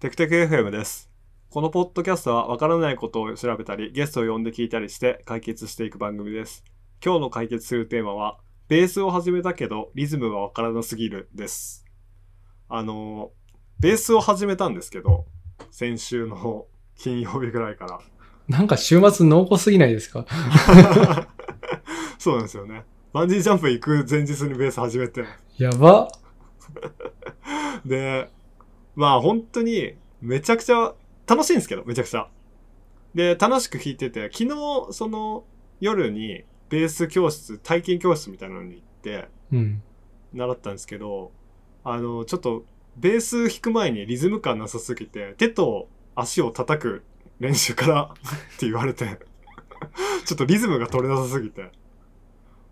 テクテク FM です。このポッドキャストはわからないことを調べたり、ゲストを呼んで聞いたりして解決していく番組です。今日の解決するテーマは、ベースを始めたけどリズムがわからなすぎるです。あの、ベースを始めたんですけど、先週の 金曜日ぐらいから。なんか週末濃厚すぎないですか？そうなんですよね。バンジージャンプ行く前日にベース始めて。やば。で、まあ本当にめちゃくちゃ楽しいんですけど、めちゃくちゃ。で、楽しく弾いてて、昨日その夜にベース教室、体験教室みたいなのに行ってうん。習ったんですけど、あの、ちょっとベース弾く前にリズム感なさすぎて、手と足を叩く練習から って言われて、ちょっとリズムが取れなさすぎて。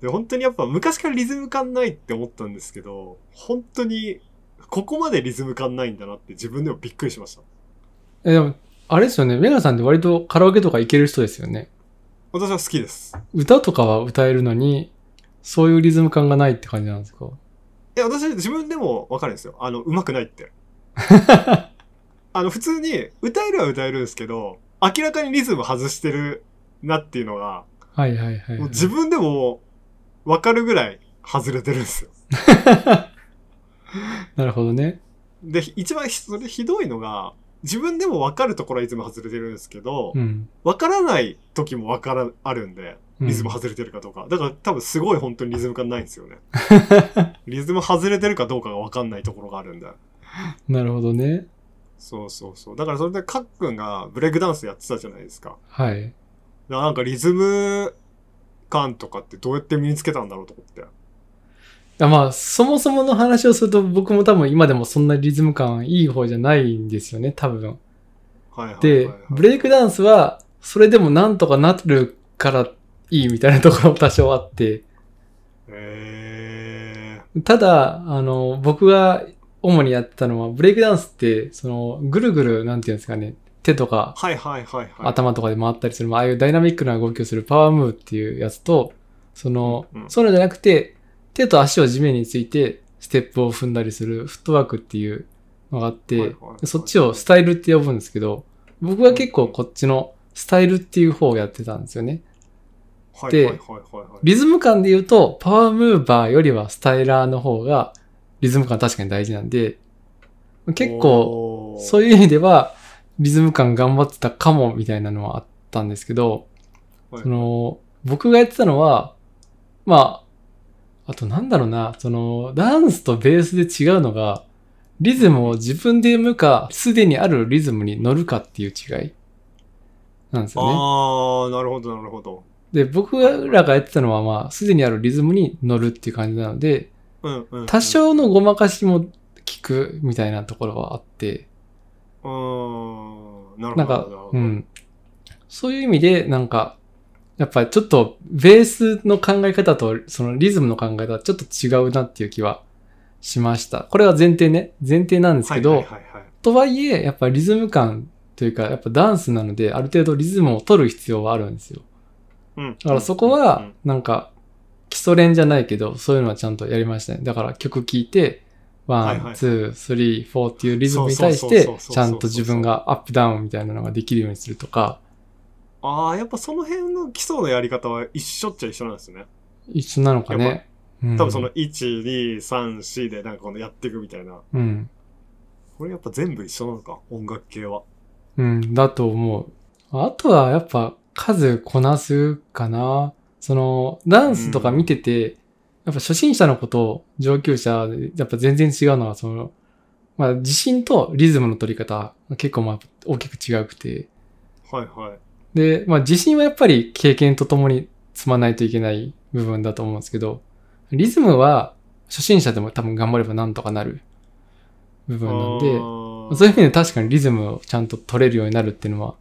で、本当にやっぱ昔からリズム感ないって思ったんですけど、本当にここまでリズム感ないんだなって自分でもびっくりしました。え、でも、あれですよね。メガさんって割とカラオケとか行ける人ですよね。私は好きです。歌とかは歌えるのに、そういうリズム感がないって感じなんですか？いや、私自分でもわかるんですよ。あの、上手くないって。あの、普通に歌えるは歌えるんですけど、明らかにリズム外してるなっていうのが、はいはいはい、もう自分でもわかるぐらい外れてるんですよ。なるほどね。で、一番ひそれひどいのが、自分でもわかるところはいつも外れてるんですけど、うん。わからない時もわから、あるんで、うんリズム外れてるかどうか。だから多分すごい本当にリズム感ないんですよね。リズム外れてるかどうかがわかんないところがあるんで。なるほどね。そうそうそう。だからそれでカックンがブレイクダンスやってたじゃないですか。はい。なんかリズム感とかってどうやって身につけたんだろうと思って。あまあ、そもそもの話をすると僕も多分今でもそんなリズム感いい方じゃないんですよね、多分。はいはいはい、ではい。、ブレイクダンスは、それでもなんとかなるからいいみたいなところも多少あって、えただ、あの、僕が主にやってたのは、ブレイクダンスって、その、ぐるぐる、なんていうんですかね、手とかー、はいはいはいはい。頭とかで回ったりする、まあああいうダイナミックな動きをするパワームーブっていうやつと、その、うんうんそういうのじゃなくて、手と足を地面について、ステップを踏んだりするフットワークっていうのがあって、そっちをスタイルって呼ぶんですけど、僕は結構こっちのスタイルっていう方をやってたんですよね。で。リズム感で言うと、パワームーバーよりはスタイラーの方が、リズム感確かに大事なんで、結構、構そういう意味では、リズム感頑張ってたかも、みたいなのはあったんですけど、はいその、僕がやってたのは、まあ、あとなんだろうな、その、ダンスとベースで違うのが、リズムを自分で読むか、すでにあるリズムに乗るかっていう違いなんですよね。ああ、なるほどなるほど。で、僕らがやってたのは、まあ、すでにあるリズムに乗るっていう感じなので、うんうん、うん。多少のごまかしも効くみたいなところはあって、うーん。なるほど。なんかうん。そういう意味で、なんか、やっぱりちょっと、ベースの考え方と、そのリズムの考え方はちょっと違うなっていう気はしました。これは前提ね。前提なんですけど。とはいえ、やっぱリズム感というか、やっぱダンスなので、ある程度リズムを取る必要はあるんですよ。うん。だからそこは、なんか、基礎練じゃないけど、そういうのはちゃんとやりましたね。だから曲聴いて、 one、two、three、four っていうリズムに対してちゃんと自分がアップダウンみたいなのができるようにするとか、ああ、やっぱその辺の基礎のやり方は一緒っちゃ一緒なんですね。一緒なのかね。うん多分その、1、2、3、4でなんかこのやっていくみたいな。うん。これやっぱ全部一緒なのか、音楽系は。うん、だと思う。あとはやっぱ数こなすかな。その、ダンスとか見てて、やっぱ初心者の子と上級者で、やっぱ全然違うのは、その、まあ自信とリズムの取り方、結構まあ大きく違くて。はいはい。で、まあ自信はやっぱり経験とともに積まないといけない部分だと思うんですけど、リズムは初心者でも多分頑張ればなんとかなる部分なんで、あそういう意味で確かにリズムをちゃんと取れるようになるっていうのは、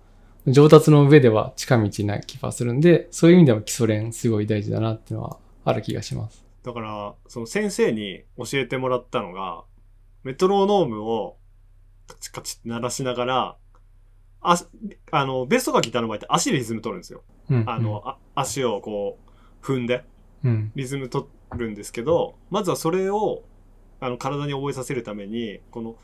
上達の上では近道な気がするんで、そういう意味では基礎練すごい大事だなっていうのはある気がします。だから、その先生に教えてもらったのが、メトロノームをカチカチって鳴らしながら、あ、あの、ベースとかギターの場合って足でリズム取るんですよ。うん。あの、あ足をこう、踏んでうん、リズム取るんですけど、まずはそれを、あの、体に覚えさせるために、この、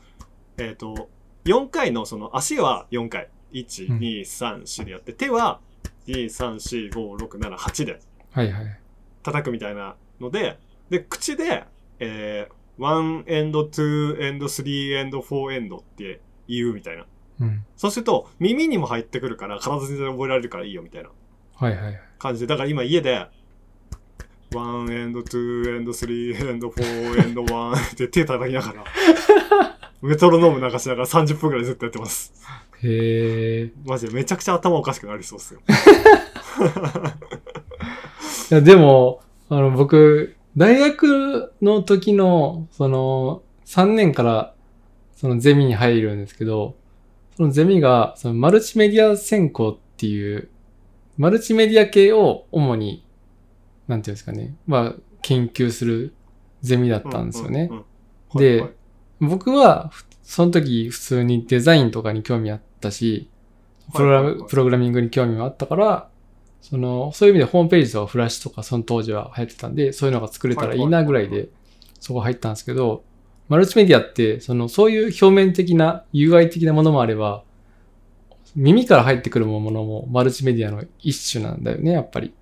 えっ、と、4回のその足は4回。1、うん2、3、4でやって、手は2、3、4、5、6、7、8ではいはい。叩くみたいなので、で、口で、えー、1エンド、2エンド、3エンド、4エンドって言うみたいな。うん。そうすると、耳にも入ってくるから、体全然覚えられるからいいよみたいなはいはい。感じで。だから今家で、1エンド、2エンド、3エンド、4エンド、1って手叩きながら、メトロノーム流しながら30分くらいずっとやってます。へえ。マジでめちゃくちゃ頭おかしくなりそうっすよ。いや、でも、あの、僕、大学の時の、その、3年から、そのゼミに入るんですけど、そのゼミが、そのマルチメディア専攻っていう、マルチメディア系を主に、なんていうんですかね、まあ、研究するゼミだったんですよね。で僕は、ふその時普通にデザインとかに興味あったし、プログラム、プログラミングに興味もあったから、その、そういう意味でホームページとかフラッシュとかその当時は流行ってたんで、そういうのが作れたらいいなぐらいで、そこ入ったんですけど、マルチメディアって、その、そういう表面的な UI 的なものもあれば、耳から入ってくるものもマルチメディアの一種なんだよね、やっぱり。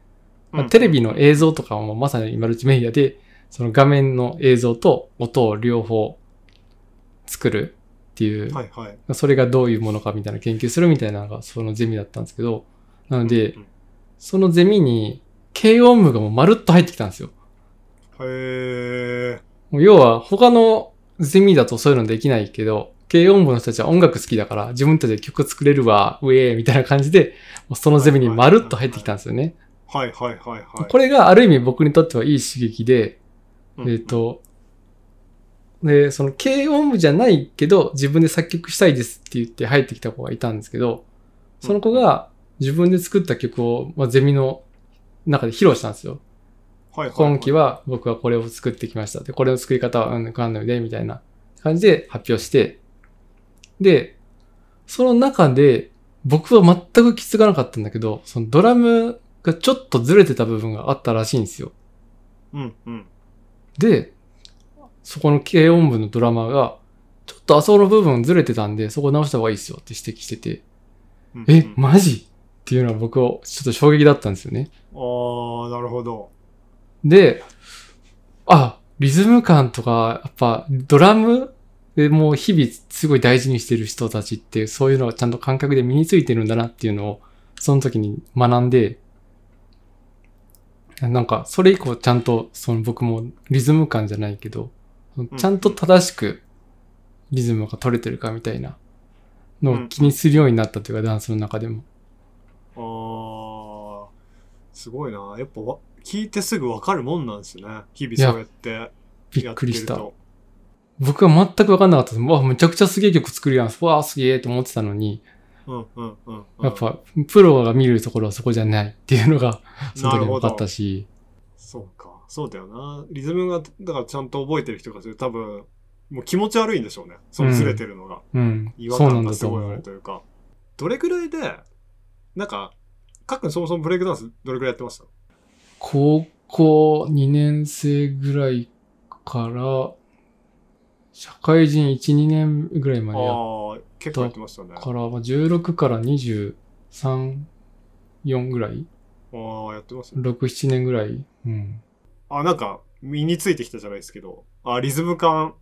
まあうんテレビの映像とかもまさにマルチメディアで、その画面の映像と音を両方作るっていう、はいはい。それがどういうものかみたいな研究するみたいなのがそのゼミだったんですけど、なので、うんそのゼミに軽音部がもうまるっと入ってきたんですよ。へえ。もう要は他のゼミだとそういうのできないけど、軽音部の人たちは音楽好きだから自分たちで曲作れるわ、ウェーみたいな感じで、そのゼミにまるっと入ってきたんですよね。はいはいはいはい。これがある意味僕にとってはいい刺激で、うんえっ、、と、で、その軽音部じゃないけど、自分で作曲したいですって言って入ってきた子がいたんですけど、その子が自分で作った曲を、まあ、ゼミの中で披露したんですよ。はいはいはい今期は僕はこれを作ってきました。で、これの作り方はうんかんので、みたいな感じで発表して、で、その中で僕は全く気づかなかったんだけど、そのドラムがちょっとずれてた部分があったらしいんですよ。うんうん。で、そこの軽音部のドラマーが、ちょっとあそこの部分ずれてたんで、そこ直した方がいいですよって指摘してて、うんえうん、マジ？っていうのは僕はちょっと衝撃だったんですよね。ああ、なるほど。で、あ、リズム感とか、やっぱドラムでもう日々すごい大事にしてる人たちってそういうのがちゃんと感覚で身についてるんだなっていうのをその時に学んで、なんかそれ以降ちゃんとその僕もリズム感じゃないけど、ちゃんと正しくリズムが取れてるかみたいなのを気にするようになったというか、ダンスの中でも。ああ、すごいな。やっぱわ聞いてすぐわかるもんなんですね。日々そうやってびっやっくりした。僕は全く分かんなかったです。わ、めちゃくちゃすげえ曲作るやん。うわ、すげえって思ってたのに、うんうんうんうん。やっぱ、プロが見るところはそこじゃないっていうのが、その時に分かったし、そうか。そうだよな。リズムが、だからちゃんと覚えてる人が多分、もう気持ち悪いんでしょうね。そのずれてるのが。うん違。和感がすごいあ。るというか。どれぐらいで、なんか、かっくんそもそもブレイクダンスどれぐらいやってました？高校2年生ぐらいから、社会人1、2年ぐらいまでやっああ、結構やってましたね。から、まあ16から23、4ぐらいああ、やってますね。?6、7年ぐらいうん。あ、なんか、身についてきたじゃないですけど、あ、リズム感、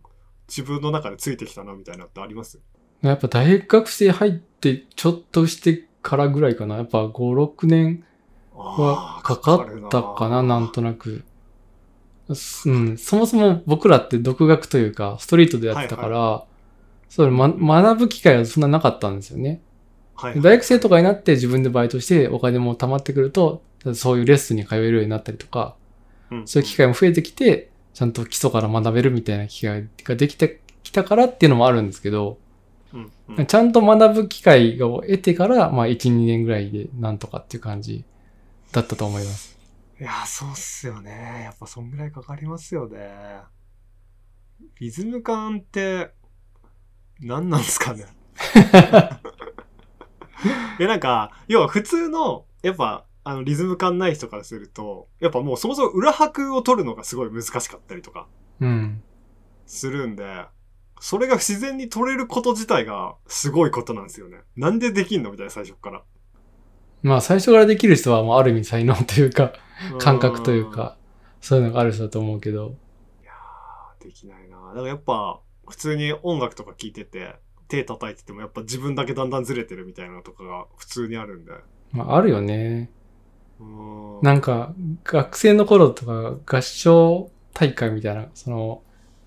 自分の中でついてきたな、みたいなってあります？やっぱ大学生入ってちょっとしてからぐらいかな。やっぱ5、6年はかかったかな、なんとなく。すうん、そもそも僕らって独学というか、ストリートでやってたから、それ、ま、学ぶ機会はそんななかったんですよね。はい、大学生とかになって自分でバイトしてお金も貯まってくると、そういうレッスンに通えるようになったりとか、うんそういう機会も増えてきて、ちゃんと基礎から学べるみたいな機会ができてきたからっていうのもあるんですけど、うんうんちゃんと学ぶ機会を得てから、まあ1、2年ぐらいでなんとかっていう感じだったと思います。いや、そうっすよね。やっぱそんぐらいかかりますよね。リズム感って、何なんですかね。いや、なんか、要は普通の、やっぱ、あの、リズム感ない人からすると、やっぱもうそもそも裏拍を取るのがすごい難しかったりとかうん。するんで、それが自然に取れること自体がすごいことなんですよね。なんでできんのみたいな最初から。まあ最初からできる人はもうある意味才能というか、感覚というか、そういうのがある人だと思うけど。いやー、できないな。だからやっぱ、普通に音楽とか聴いてて、手叩いててもやっぱ自分だけだんだんずれてるみたいなのとかが普通にあるんで。まああるよね。うんなんか、学生の頃とか合唱大会みたいな、その、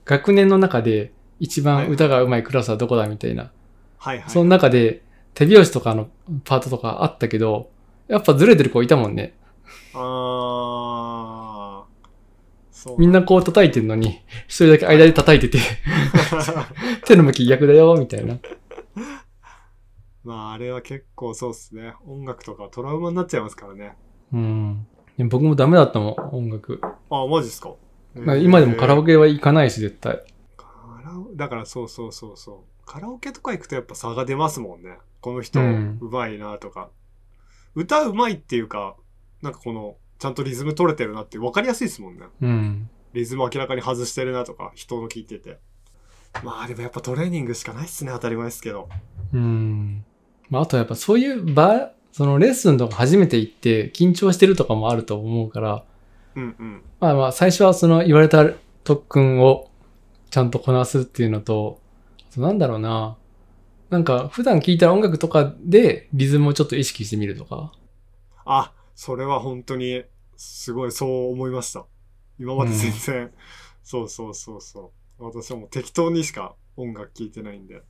学年の中で一番歌が上手いクラスはどこだみたいな。はいはい。その中で手拍子とかのパートとかあったけど、やっぱずれてる子いたもんね。あー。そう。みんなこう叩いてるのに、一人だけ間で叩いてて、手の向き逆だよ、みたいな。まあ、あれは結構そうっすね。音楽とかトラウマになっちゃいますからね。うん。僕もダメだったもん、音楽。あ、マジっすか？まあ今でもカラオケ。ケは行かないし、絶対。カラオだからそうそうそうそう。カラオケとか行くとやっぱ差が出ますもんね。この人、うんうまいなとか。歌うまいっていうか、なんかこの、ちゃんとリズム取れてるなって分かりやすいですもんね。うん。リズム明らかに外してるなとか、人の聞いてて。まあでもやっぱトレーニングしかないっすね、当たり前ですけど。うん。まあ、あとやっぱそういう場、そのレッスンとか初めて行って緊張してるとかもあると思うから、うんうん。まあまあ最初はその言われた特訓をちゃんとこなすっていうのと、あとなんだろうな。なんか普段聴いた音楽とかでリズムをちょっと意識してみるとか。あ、それは本当に、すごいそう思いました。今まで全然、そうそうそうそう。私はもう適当にしか音楽聴いてないんで。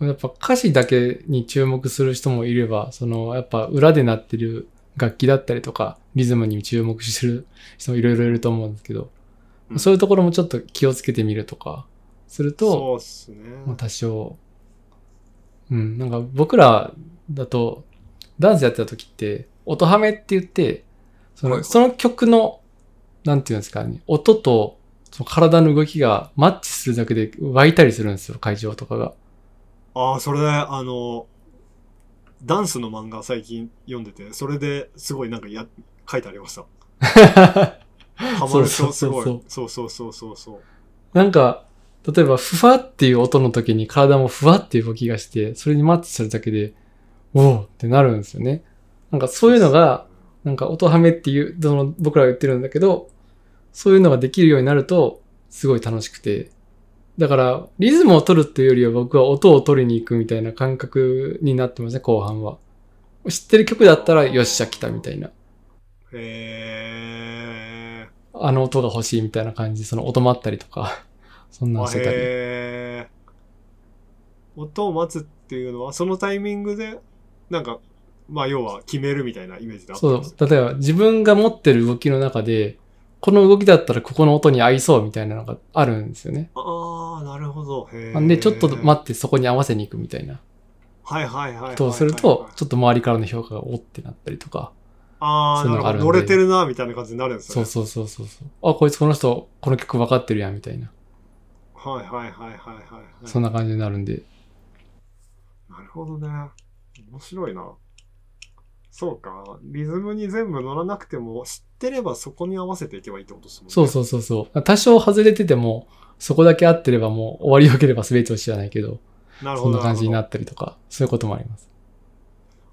やっぱ歌詞だけに注目する人もいれば、そのやっぱ裏で鳴ってる楽器だったりとか、リズムに注目してる人もいろいろいると思うんですけど、うんそういうところもちょっと気をつけてみるとか、すると、そうっすね。まあ多少、うん、なんか僕らだと、ダンスやってた時って、音ハメって言って、その、その曲の、なんていうんですかね、音と、その体の動きがマッチするだけで湧いたりするんですよ、会場とかが。ああ、それで、あの、ダンスの漫画最近読んでて、それですごいなんかや、書いてありました。ハマるそうそうそうそうとすごい。そうそうそうそうそう。なんか、例えば、ふわっていう音の時に体もふわっていう動きがして、それにマッチするだけで、おおってなるんですよね。なんかそういうのが、なんか音ハメっていう、その僕らが言ってるんだけど、そういうのができるようになると、すごい楽しくて。だから、リズムを取るっていうよりは僕は音を取りに行くみたいな感覚になってますね、後半は。知ってる曲だったら、よっしゃ来たみたいな。へあの音が欲しいみたいな感じ、その音待ったりとか、そんなんしてたり。へー。音を待つっていうのは、そのタイミングで、なんか、まあ要は決めるみたいなイメージであったそう。例えば自分が持ってる動きの中で、この動きだったらここの音に合いそうみたいなのがあるんですよね。ああ、なるほど。へーなんでちょっと待ってそこに合わせに行くみたいなはいはいはいとをすると、ちょっと周りからの評価がおってなったりとか。ああ、そういうのがある乗れてるな、みたいな感じになるんですよね。そうそうそうそうそう。あ、こいつこの人、この曲分かってるやんみたいな。はいはいはいはいはい、はい。そんな感じになるんで。なるほどね。面白いな。そうか。リズムに全部乗らなくても、知ってればそこに合わせていけばいいってことですもんね。そうそうそうそう。多少外れてても、そこだけ合ってればもう終わりよければ全てを知らないけど、なるほど。そんな感じになるったりとか、そういうこともあります。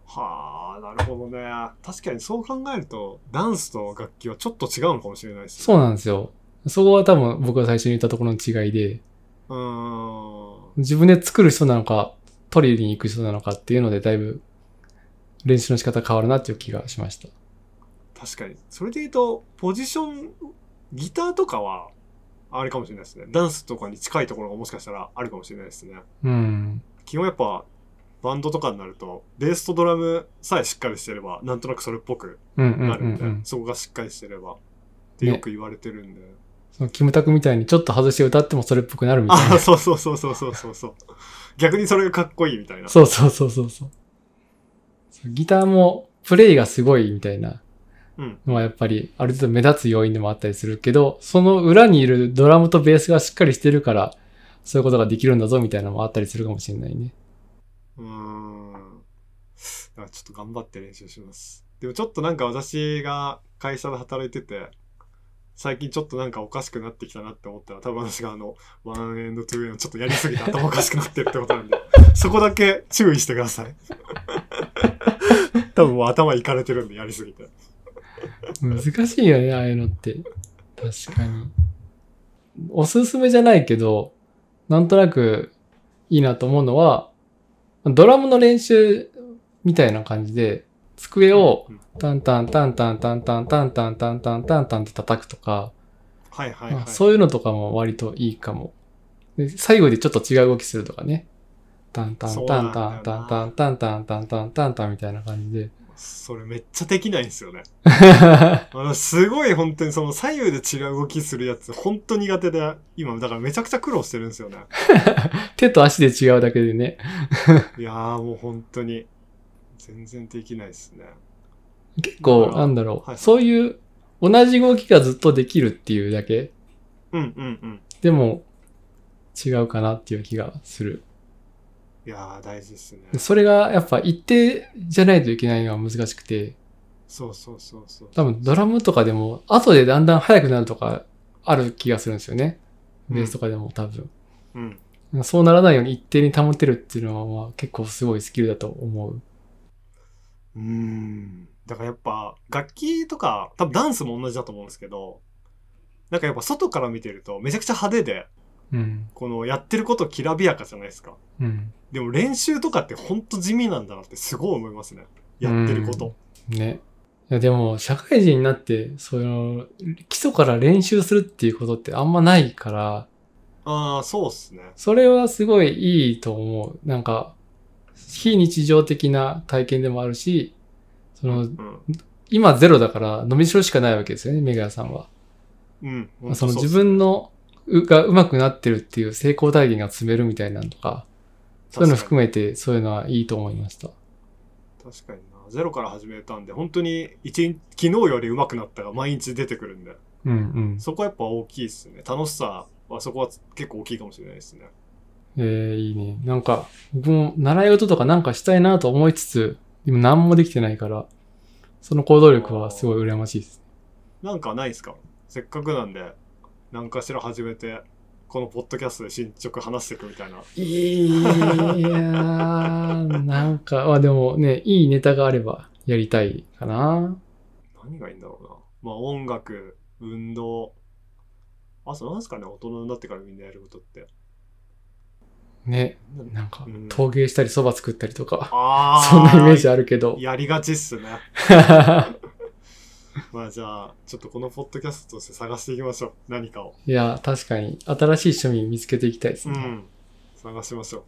はあ、なるほどね。確かにそう考えると、ダンスと楽器はちょっと違うのかもしれないですね。そうなんですよ。そこは多分僕が最初に言ったところの違いで。自分で作る人なのか、取りに行く人なのかっていうので、だいぶ練習の仕方変わるなっていう気がしました。確かに。それで言うと、ポジション、ギターとかは、あれかもしれないですね。ダンスとかに近いところがもしかしたらあるかもしれないですね。うん。基本やっぱ、バンドとかになると、ベースとドラムさえしっかりしてれば、なんとなくそれっぽくなるんで。そこがしっかりしてれば、ってねよく言われてるんで。そのキムタクみたいにちょっと外して歌ってもそれっぽくなるみたいああ、な。そうそうそうそうそうそうそう。逆にそれがかっこいいみたいな。そうそうそうそうそう。ギターもプレイがすごいみたいなうん。のはやっぱりある程度目立つ要因でもあったりするけど、その裏にいるドラムとベースがしっかりしてるから、そういうことができるんだぞみたいなのもあったりするかもしれないね。うーん。ちょっと頑張って練習します。でもちょっとなんか私が会社で働いてて、最近ちょっとなんかおかしくなってきたなって思ったら、多分私があの、 one and two and ちょっとやりすぎて頭おかしくなってるってことなんで、そこだけ注意してください。多分もう頭いかれてるんで、やりすぎて。難しいよね、ああいうのって。確かに。おすすめじゃないけど、なんとなくいいなと思うのは、ドラムの練習みたいな感じで、机をうんタンタンタンタンタンタンタンタンタンタンタンタンって叩くとか、はいはいはい。そういうのとかも割といいかも。で最後でちょっと違う動きするとかね。タンタンタンタンタンタンタンタンタンタンタンタンみたいな感じで。それめっちゃできないんですよね。あの、すごい本当にその左右で違う動きするやつ、本当苦手で、今、だからめちゃくちゃ苦労してるんですよね。手と足で違うだけでね。いやーもう本当に、全然できないですね。結構、なんだろう、はいそういう同じ動きがずっとできるっていうだけ？うんうんうん。でも違うかなっていう気がする。いやー大事ですね。それがやっぱ一定じゃないといけないのは難しくて、そうそうそうそう。多分ドラムとかでも後でだんだん速くなるとかある気がするんですよね。うんベースとかでも多分。うん。そうならないように一定に保てるっていうのはまあ結構すごいスキルだと思う。うーん。だからやっぱ、楽器とか、多分ダンスも同じだと思うんですけど、なんかやっぱ外から見てるとめちゃくちゃ派手で、うん。このやってることきらびやかじゃないですか。うん。でも練習とかってほんと地味なんだなってすごい思いますね。やってること。ね。いやでも社会人になって、その基礎から練習するっていうことってあんまないから、ああ、そうっすね。それはすごいいいと思う。なんか、非日常的な体験でもあるし、その、うん。今ゼロだから伸びしろしかないわけですよね、メガヤさんは。うん。その自分のうが上手くなってるっていう成功体験が積めるみたいなのとか、そういうの含めてそういうのはいいと思いました。確かにな。ゼロから始めたんで、本当に一日、昨日より上手くなったが毎日出てくるんで、うんうん。そこはやっぱ大きいですね。楽しさはそこは結構大きいかもしれないですね。えー、いいね。なんか、僕も習い事とかなんかしたいなと思いつつ、今何もできてないから、その行動力はすごい羨ましいです。なんかないですか？せっかくなんで、何かしら始めて、このポッドキャストで進捗話していくみたいな。いやー、なんか、まあでもね、いいネタがあればやりたいかな。何がいいんだろうな。まあ音楽、運動。あと何ですかね大人になってからみんなやることって。ね、なんかうん、陶芸したり蕎麦作ったりとか。そんなイメージあるけど。やりがちっすね。まあじゃあ、ちょっとこのポッドキャストとして探していきましょう。何かを。いや、確かに、新しい趣味見つけていきたいですね。うん。探しましょう。